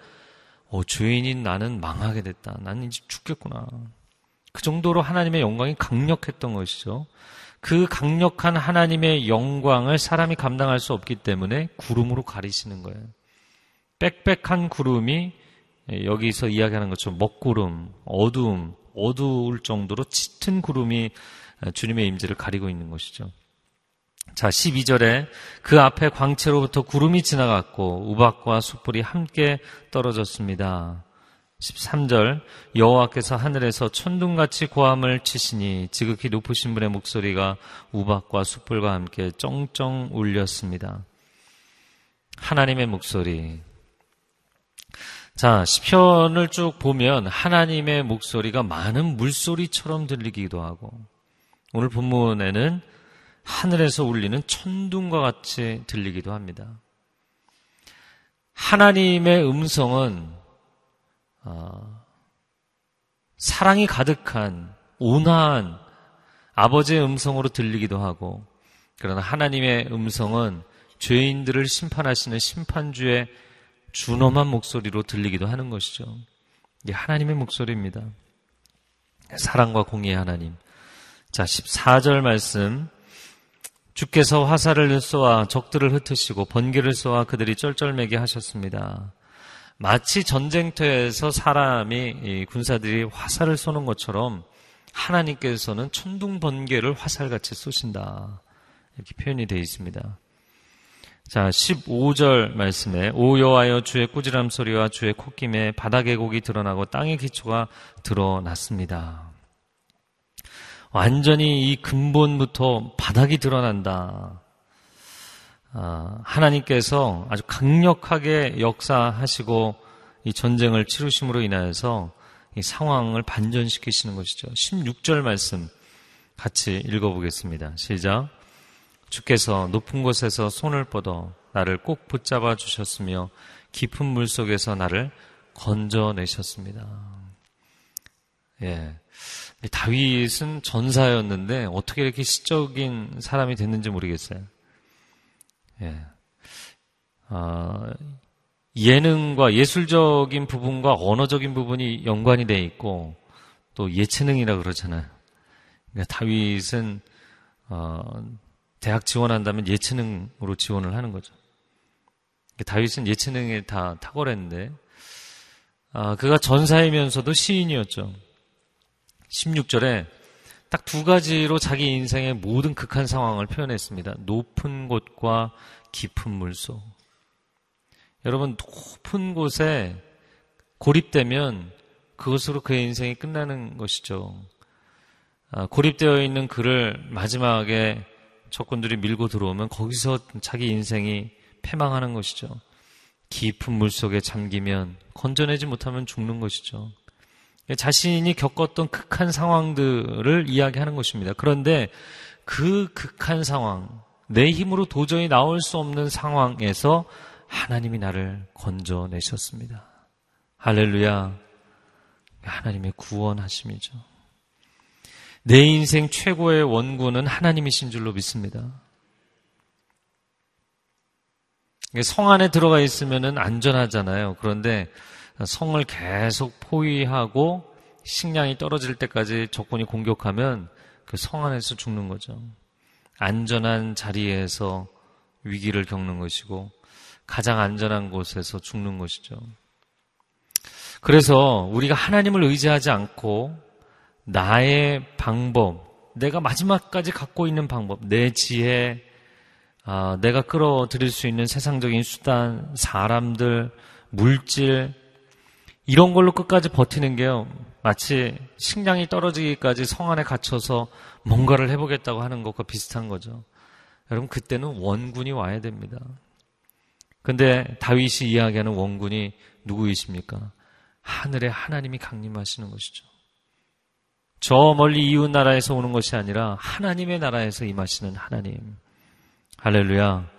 어, 죄인인 나는 망하게 됐다. 나는 이제 죽겠구나. 그 정도로 하나님의 영광이 강력했던 것이죠. 그 강력한 하나님의 영광을 사람이 감당할 수 없기 때문에 구름으로 가리시는 거예요. 빽빽한 구름이 여기서 이야기하는 것처럼 먹구름, 어두움, 어두울 정도로 짙은 구름이 주님의 임재를 가리고 있는 것이죠. 자, 12절에 그 앞에 광채로부터 구름이 지나갔고 우박과 숯불이 함께 떨어졌습니다. 13절 여호와께서 하늘에서 천둥같이 고함을 치시니 지극히 높으신 분의 목소리가 우박과 숯불과 함께 쩡쩡 울렸습니다. 하나님의 목소리. 자, 시편을 쭉 보면 하나님의 목소리가 많은 물소리처럼 들리기도 하고 오늘 본문에는 하늘에서 울리는 천둥과 같이 들리기도 합니다. 하나님의 음성은 어, 사랑이 가득한 온화한 아버지의 음성으로 들리기도 하고 그러나 하나님의 음성은 죄인들을 심판하시는 심판주의 준엄한 목소리로 들리기도 하는 것이죠. 이게 하나님의 목소리입니다. 사랑과 공의의 하나님. 자, 14절 말씀. 주께서 화살을 쏘아 적들을 흩으시고 번개를 쏘아 그들이 쩔쩔매게 하셨습니다. 마치 전쟁터에서 사람이 군사들이 화살을 쏘는 것처럼 하나님께서는 천둥 번개를 화살같이 쏘신다. 이렇게 표현이 되어 있습니다. 자, 15절 말씀에 오 여호와여 주의 꾸지람 소리와 주의 콧김에 바닥의 곡이 드러나고 땅의 기초가 드러났습니다. 완전히 이 근본부터 바닥이 드러난다. 아, 하나님께서 아주 강력하게 역사하시고 이 전쟁을 치르심으로 인하여서 이 상황을 반전시키시는 것이죠. 16절 말씀 같이 읽어보겠습니다. 시작. 주께서 높은 곳에서 손을 뻗어 나를 꼭 붙잡아 주셨으며 깊은 물 속에서 나를 건져내셨습니다. 예. 다윗은 전사였는데 어떻게 이렇게 시적인 사람이 됐는지 모르겠어요. 예. 어, 예능과 예술적인 부분과 언어적인 부분이 연관이 돼 있고 또 예체능이라 그러잖아요. 그러니까 다윗은 어, 대학 지원한다면 예체능으로 지원을 하는 거죠. 그러니까 다윗은 예체능에 다 탁월했는데 아, 그가 전사이면서도 시인이었죠. 16절에 딱 두 가지로 자기 인생의 모든 극한 상황을 표현했습니다. 높은 곳과 깊은 물속. 여러분, 높은 곳에 고립되면 그것으로 그의 인생이 끝나는 것이죠. 아, 고립되어 있는 그를 마지막에 적군들이 밀고 들어오면 거기서 자기 인생이 패망하는 것이죠. 깊은 물 속에 잠기면 건져내지 못하면 죽는 것이죠. 자신이 겪었던 극한 상황들을 이야기하는 것입니다. 그런데 그 극한 상황, 내 힘으로 도저히 나올 수 없는 상황에서 하나님이 나를 건져내셨습니다. 할렐루야. 하나님의 구원하심이죠. 내 인생 최고의 원군은 하나님이신 줄로 믿습니다. 성 안에 들어가 있으면 안전하잖아요. 그런데 성을 계속 포위하고 식량이 떨어질 때까지 적군이 공격하면 그 성 안에서 죽는 거죠. 안전한 자리에서 위기를 겪는 것이고 가장 안전한 곳에서 죽는 것이죠. 그래서 우리가 하나님을 의지하지 않고 나의 방법, 내가 마지막까지 갖고 있는 방법, 내 지혜, 아, 내가 끌어들일 수 있는 세상적인 수단, 사람들, 물질, 이런 걸로 끝까지 버티는 게요. 마치 식량이 떨어지기까지 성 안에 갇혀서 뭔가를 해보겠다고 하는 것과 비슷한 거죠. 여러분, 그때는 원군이 와야 됩니다. 근데 다윗이 이야기하는 원군이 누구이십니까? 하늘에 하나님이 강림하시는 것이죠. 저 멀리 이웃 나라에서 오는 것이 아니라 하나님의 나라에서 임하시는 하나님. 할렐루야.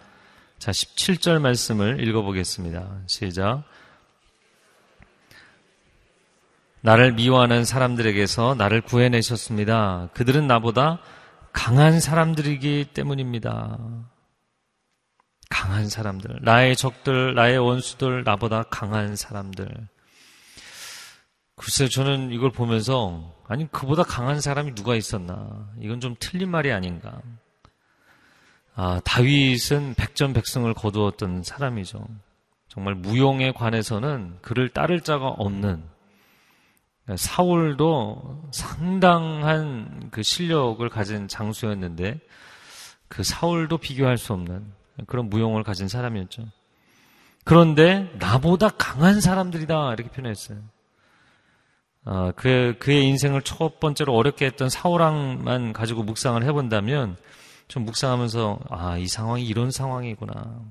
자, 17절 말씀을 읽어보겠습니다. 시작. 나를 미워하는 사람들에게서 나를 구해내셨습니다. 그들은 나보다 강한 사람들이기 때문입니다. 강한 사람들. 나의 적들, 나의 원수들, 나보다 강한 사람들. 글쎄, 저는 이걸 보면서, 아니, 그보다 강한 사람이 누가 있었나. 이건 좀 틀린 말이 아닌가. 아, 다윗은 백전백승을 거두었던 사람이죠. 정말 무용에 관해서는 그를 따를 자가 없는 사울도 상당한 그 실력을 가진 장수였는데 그 사울도 비교할 수 없는 그런 무용을 가진 사람이었죠. 그런데 나보다 강한 사람들이다 이렇게 표현했어요. 어, 그, 그의 인생을 첫 번째로 어렵게 했던 사울왕만 가지고 묵상을 해본다면 좀 묵상하면서 아, 이 상황이 이런 상황이구나.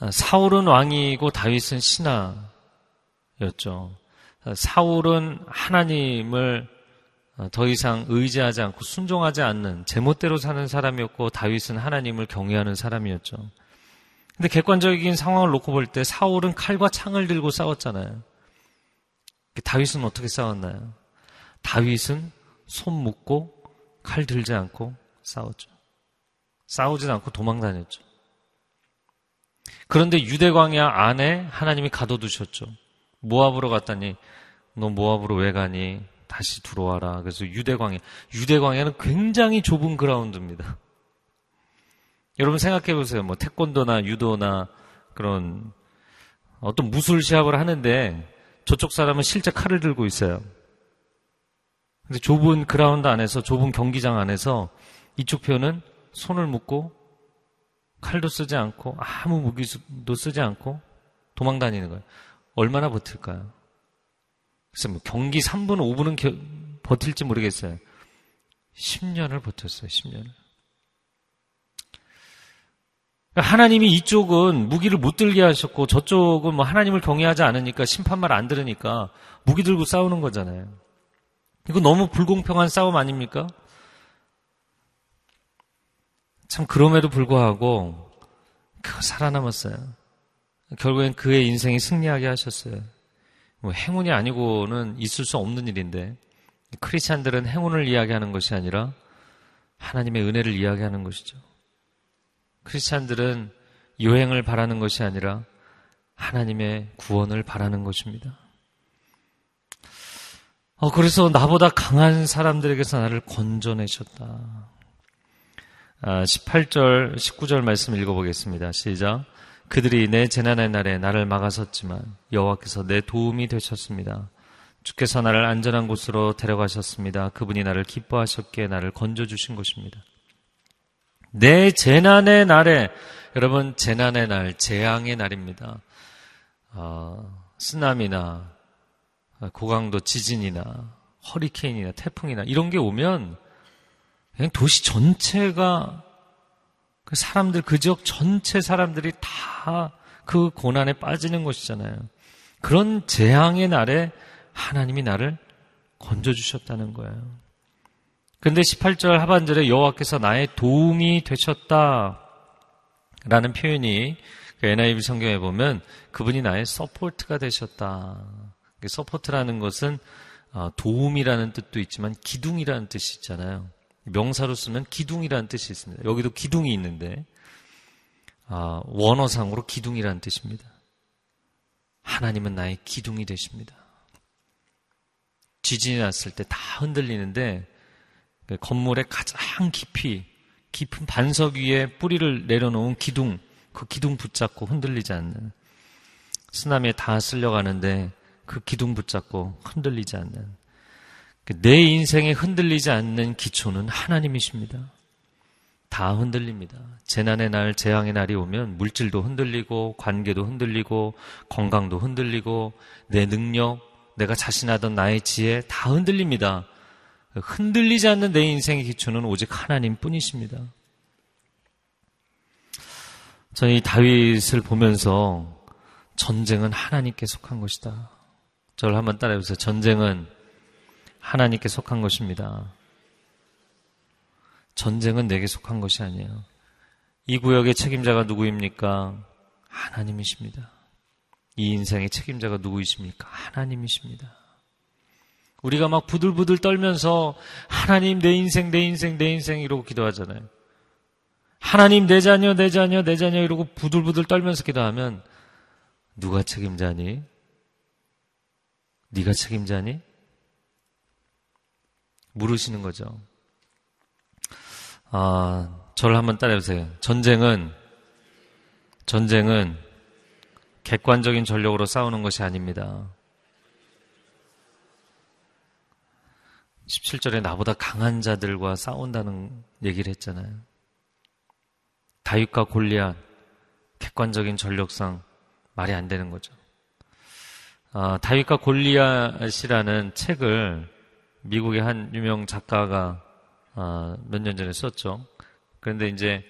아, 사울은 왕이고 다윗은 신하였죠. 아, 사울은 하나님을 더 이상 의지하지 않고 순종하지 않는 제멋대로 사는 사람이었고 다윗은 하나님을 경외하는 사람이었죠. 근데 객관적인 상황을 놓고 볼 때 사울은 칼과 창을 들고 싸웠잖아요. 다윗은 어떻게 싸웠나요? 다윗은 손 묶고 칼 들지 않고 싸웠죠. 싸우진 않고 도망 다녔죠. 그런데 유대광야 안에 하나님이 가둬두셨죠. 모압으로 갔다니 너 모압으로 왜 가니? 다시 들어와라. 그래서 유대광야. 유대광야는 굉장히 좁은 그라운드입니다. 여러분 생각해 보세요. 뭐 태권도나 유도나 그런 어떤 무술 시합을 하는데 저쪽 사람은 실제 칼을 들고 있어요. 근데 좁은 그라운드 안에서 좁은 경기장 안에서 이쪽 편은 손을 묶고 칼도 쓰지 않고 아무 무기도 쓰지 않고 도망 다니는 거예요. 얼마나 버틸까요? 그래서 뭐 경기 3분, 5분은 겨, 버틸지 모르겠어요. 10년을 버텼어요, 10년을. 하나님이 이쪽은 무기를 못 들게 하셨고 저쪽은 뭐 하나님을 경외하지 않으니까 심판말 안 들으니까 무기 들고 싸우는 거잖아요. 이거 너무 불공평한 싸움 아닙니까? 참 그럼에도 불구하고 그 살아남았어요. 결국엔 그의 인생이 승리하게 하셨어요. 뭐 행운이 아니고는 있을 수 없는 일인데 크리스찬들은 행운을 이야기하는 것이 아니라 하나님의 은혜를 이야기하는 것이죠. 크리스찬들은 여행을 바라는 것이 아니라 하나님의 구원을 바라는 것입니다. 어, 그래서 나보다 강한 사람들에게서 나를 건져내셨다. 아, 18절, 19절 말씀 읽어보겠습니다. 시작. 그들이 내 재난의 날에 나를 막아섰지만 여호와께서 내 도움이 되셨습니다. 주께서 나를 안전한 곳으로 데려가셨습니다. 그분이 나를 기뻐하셨기에 나를 건져주신 것입니다. 내 재난의 날에 여러분 재난의 날, 재앙의 날입니다. 어, 쓰나미나 고강도 지진이나 허리케인이나 태풍이나 이런 게 오면 그냥 도시 전체가 그 사람들, 그 지역 전체 사람들이 다 그 고난에 빠지는 것이잖아요. 그런 재앙의 날에 하나님이 나를 건져주셨다는 거예요. 근데 18절 하반절에 여호와께서 나의 도움이 되셨다. 라는 표현이 그 NIV 성경에 보면 그분이 나의 support가 되셨다. support라는 것은 어, 도움이라는 뜻도 있지만 기둥이라는 뜻이 있잖아요. 명사로 쓰면 기둥이라는 뜻이 있습니다. 여기도 기둥이 있는데 아, 원어상으로 기둥이라는 뜻입니다. 하나님은 나의 기둥이 되십니다. 지진이 났을 때 다 흔들리는데 그 건물의 가장 깊이 깊은 반석 위에 뿌리를 내려놓은 기둥 그 기둥 붙잡고 흔들리지 않는 쓰나미에 다 쓸려가는데 그 기둥 붙잡고 흔들리지 않는 그 내 인생에 흔들리지 않는 기초는 하나님이십니다. 다 흔들립니다. 재난의 날, 재앙의 날이 오면 물질도 흔들리고, 관계도 흔들리고, 건강도 흔들리고, 내 능력, 내가 자신하던 나의 지혜 다 흔들립니다. 흔들리지 않는 내 인생의 기초는 오직 하나님 뿐이십니다. 저는 이 다윗을 보면서 전쟁은 하나님께 속한 것이다. 저를 한번 따라해보세요. 전쟁은 하나님께 속한 것입니다. 전쟁은 내게 속한 것이 아니에요. 이 구역의 책임자가 누구입니까? 하나님이십니다. 이 인생의 책임자가 누구이십니까? 하나님이십니다. 우리가 막 부들부들 떨면서 하나님 내 인생 내 인생 내 인생 이러고 기도하잖아요. 하나님 내 자녀 내 자녀 내 자녀 이러고 부들부들 떨면서 기도하면 누가 책임자니? 네가 책임자니? 물으시는 거죠. 아, 저를 한번 따라해보세요. 전쟁은 전쟁은 객관적인 전력으로 싸우는 것이 아닙니다. 17절에 나보다 강한 자들과 싸운다는 얘기를 했잖아요. 다윗과 골리앗 객관적인 전력상 말이 안 되는 거죠. 아, 다윗과 골리앗이라는 책을 미국의 한 유명 작가가 아, 몇년 전에 썼죠. 그런데 이제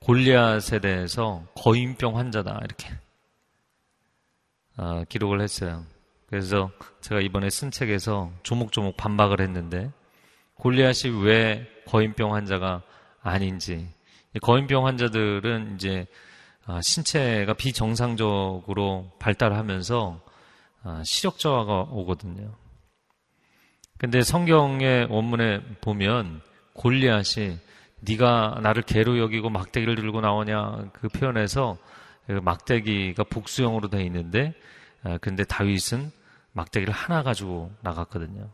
골리앗에 대해서 거인병 환자다 이렇게 아, 기록을 했어요. 그래서 제가 이번에 쓴 책에서 조목조목 반박을 했는데 골리앗이 왜 거인병 환자가 아닌지 거인병 환자들은 이제 아, 신체가 비정상적으로 발달하면서 아, 시력 저하가 오거든요. 근데 성경의 원문에 보면 골리앗이 네가 나를 개로 여기고 막대기를 들고 나오냐 그 표현에서 그 막대기가 복수형으로 되어 있는데 아, 근데 다윗은 막대기를 하나 가지고 나갔거든요.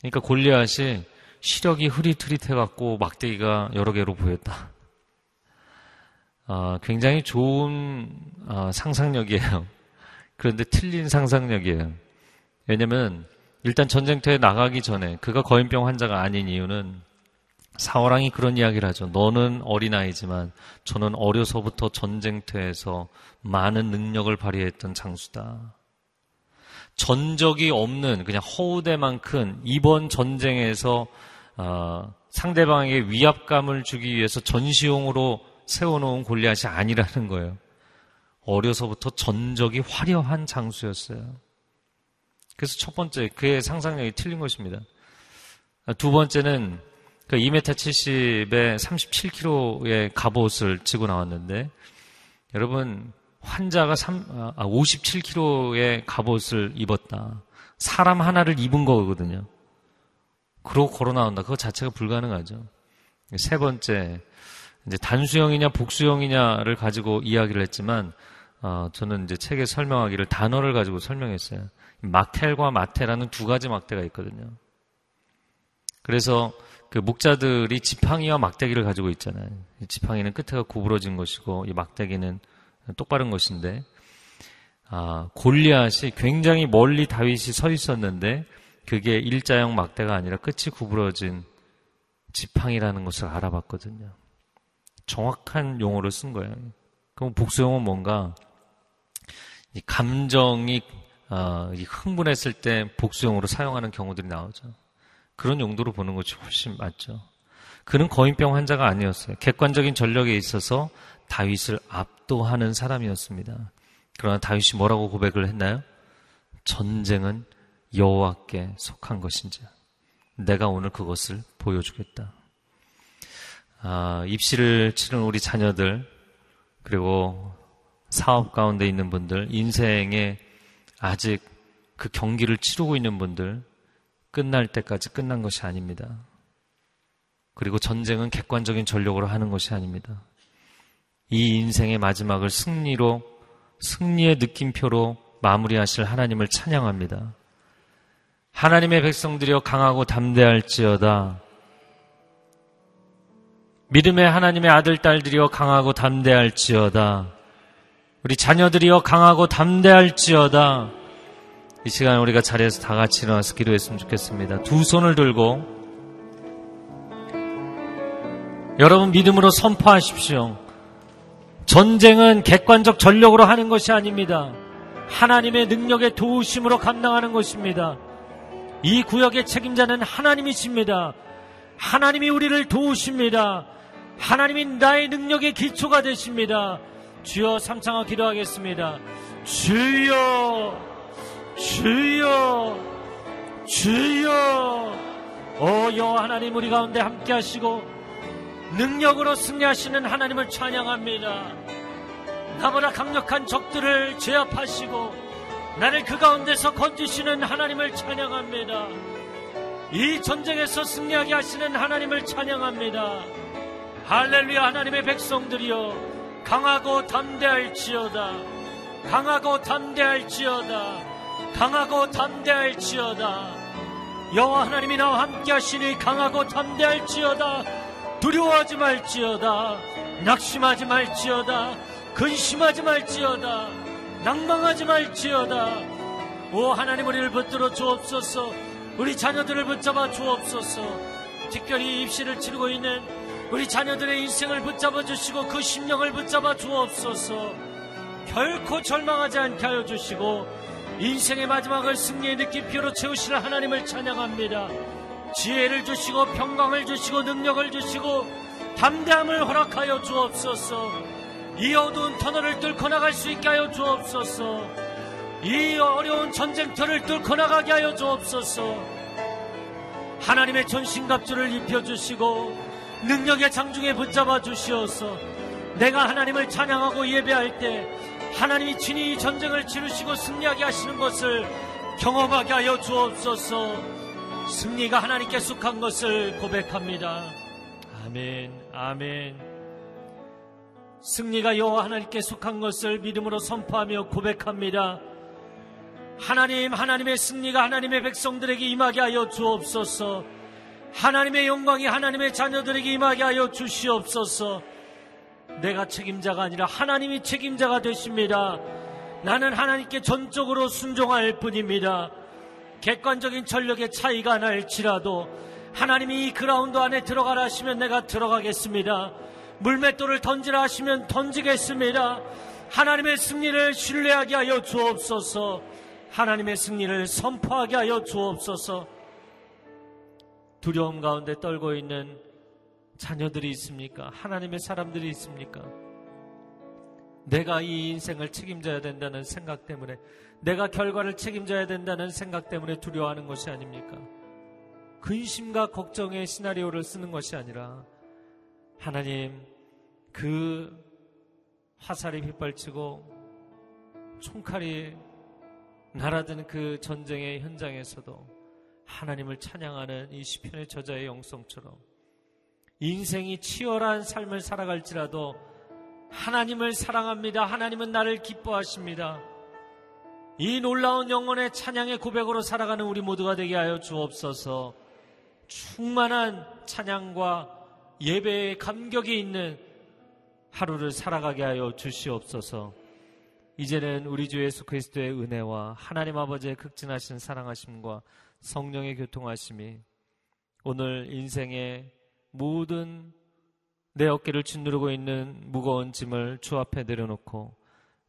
그러니까 골리앗이 시력이 흐릿흐릿해 갖고 막대기가 여러 개로 보였다. 어, 굉장히 좋은 어, 상상력이에요. 그런데 틀린 상상력이에요. 왜냐면 일단 전쟁터에 나가기 전에 그가 거인병 환자가 아닌 이유는 사월왕이 그런 이야기를 하죠. 너는 어린아이지만 저는 어려서부터 전쟁터에서 많은 능력을 발휘했던 장수다. 전적이 없는 그냥 허우대만큼 이번 전쟁에서 어, 상대방에게 위압감을 주기 위해서 전시용으로 세워놓은 골리앗이 아니라는 거예요. 어려서부터 전적이 화려한 장수였어요. 그래서 첫 번째 그의 상상력이 틀린 것입니다. 두 번째는 그 2m 70에 37kg의 갑옷을 지고 나왔는데 여러분 환자가 3, 아, 57kg의 갑옷을 입었다. 사람 하나를 입은 거거든요. 그러고 걸어 나온다. 그거 자체가 불가능하죠. 세 번째, 이제 단수형이냐 복수형이냐를 가지고 이야기를 했지만, 어, 저는 이제 책에 설명하기를 단어를 가지고 설명했어요. 막텔과 마테라는 두 가지 막대가 있거든요. 그래서 그 목자들이 지팡이와 막대기를 가지고 있잖아요. 지팡이는 끝에가 구부러진 것이고, 이 막대기는 똑바른 것인데 아, 골리앗이 굉장히 멀리 다윗이 서 있었는데 그게 일자형 막대가 아니라 끝이 구부러진 지팡이라는 것을 알아봤거든요. 정확한 용어를 쓴 거예요. 그럼 복수용은 뭔가 이 감정이 어, 흥분했을 때 복수용으로 사용하는 경우들이 나오죠. 그런 용도로 보는 것이 훨씬 맞죠. 그는 거인병 환자가 아니었어요. 객관적인 전력에 있어서 다윗을 압도하는 사람이었습니다. 그러나 다윗이 뭐라고 고백을 했나요? 전쟁은 여호와께 속한 것인지 내가 오늘 그것을 보여주겠다. 아, 입시를 치른 우리 자녀들 그리고 사업 가운데 있는 분들 인생에 아직 그 경기를 치르고 있는 분들 끝날 때까지 끝난 것이 아닙니다. 그리고 전쟁은 객관적인 전력으로 하는 것이 아닙니다. 이 인생의 마지막을 승리로, 승리의 느낌표로 마무리하실 하나님을 찬양합니다. 하나님의 백성들이여 강하고 담대할지어다. 믿음의 하나님의 아들, 딸들이여 강하고 담대할지어다. 우리 자녀들이여 강하고 담대할지어다. 이 시간 우리가 자리에서 다 같이 일어나서 기도했으면 좋겠습니다. 두 손을 들고 여러분 믿음으로 선포하십시오. 전쟁은 객관적 전력으로 하는 것이 아닙니다. 하나님의 능력의 도우심으로 감당하는 것입니다. 이 구역의 책임자는 하나님이십니다. 하나님이 우리를 도우십니다. 하나님이 나의 능력의 기초가 되십니다. 주여 삼창하 기도하겠습니다. 주여, 주여, 주여. 오 여호와 하나님 우리 가운데 함께 하시고 능력으로 승리하시는 하나님을 찬양합니다. 나보다 강력한 적들을 제압하시고 나를 그 가운데서 건지시는 하나님을 찬양합니다. 이 전쟁에서 승리하게 하시는 하나님을 찬양합니다. 할렐루야 하나님의 백성들이여 강하고 담대할지어다. 강하고 담대할지어다. 강하고 담대할지어다. 여호와 하나님이 나와 함께 하시니 강하고 담대할지어다. 두려워하지 말지어다. 낙심하지 말지어다. 근심하지 말지어다. 낭망하지 말지어다. 오 하나님 우리를 붙들어 주옵소서. 우리 자녀들을 붙잡아 주옵소서. 특별히 입시를 치르고 있는 우리 자녀들의 인생을 붙잡아 주시고 그 심령을 붙잡아 주옵소서. 결코 절망하지 않게 하여 주시고 인생의 마지막을 승리의 느낌표로 채우시는 하나님을 찬양합니다. 지혜를 주시고 평강을 주시고 능력을 주시고 담대함을 허락하여 주옵소서. 이 어두운 터널을 뚫고 나갈 수 있게 하여 주옵소서. 이 어려운 전쟁터를 뚫고 나가게 하여 주옵소서. 하나님의 전신갑주를 입혀주시고 능력의 장중에 붙잡아 주시어서 내가 하나님을 찬양하고 예배할 때 하나님이 친히 전쟁을 치르시고 승리하게 하시는 것을 경험하게 하여 주옵소서 승리가 하나님께 속한 것을 고백합니다. 아멘, 아멘. 승리가 여호와 하나님께 속한 것을 믿음으로 선포하며 고백합니다. 하나님, 하나님의 승리가 하나님의 백성들에게 임하게 하여 주옵소서. 하나님의 영광이 하나님의 자녀들에게 임하게 하여 주시옵소서. 내가 책임자가 아니라 하나님이 책임자가 되십니다. 나는 하나님께 전적으로 순종할 뿐입니다. 객관적인 전력의 차이가 날지라도 하나님이 이 그라운드 안에 들어가라 하시면 내가 들어가겠습니다. 물맷돌을 던지라 하시면 던지겠습니다. 하나님의 승리를 신뢰하게 하여 주옵소서. 하나님의 승리를 선포하게 하여 주옵소서. 두려움 가운데 떨고 있는 자녀들이 있습니까? 하나님의 사람들이 있습니까? 내가 이 인생을 책임져야 된다는 생각 때문에, 내가 결과를 책임져야 된다는 생각 때문에 두려워하는 것이 아닙니까? 근심과 걱정의 시나리오를 쓰는 것이 아니라, 하나님, 그 화살이 빗발치고 총칼이 날아드는 그 전쟁의 현장에서도 하나님을 찬양하는 이 시편의 저자의 영성처럼 인생이 치열한 삶을 살아갈지라도 하나님을 사랑합니다. 하나님은 나를 기뻐하십니다. 이 놀라운 영혼의 찬양의 고백으로 살아가는 우리 모두가 되게 하여 주옵소서. 충만한 찬양과 예배의 감격이 있는 하루를 살아가게 하여 주시옵소서. 이제는 우리 주 예수 그리스도의 은혜와 하나님 아버지의 극진하신 사랑하심과 성령의 교통하심이 오늘 인생의 모든 내 어깨를 짓누르고 있는 무거운 짐을 주 앞에 내려놓고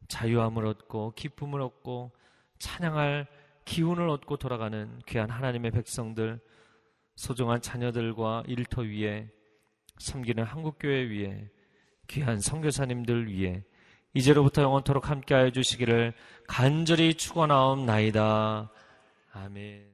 자유함을 얻고 기쁨을 얻고 찬양할 기운을 얻고 돌아가는 귀한 하나님의 백성들 소중한 자녀들과 일터 위에 섬기는 한국교회 위에 귀한 선교사님들 위에 이제로부터 영원토록 함께하여 주시기를 간절히 축원하옵나이다. 아멘.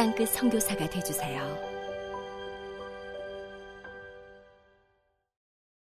땅끝 성교사가 되주세요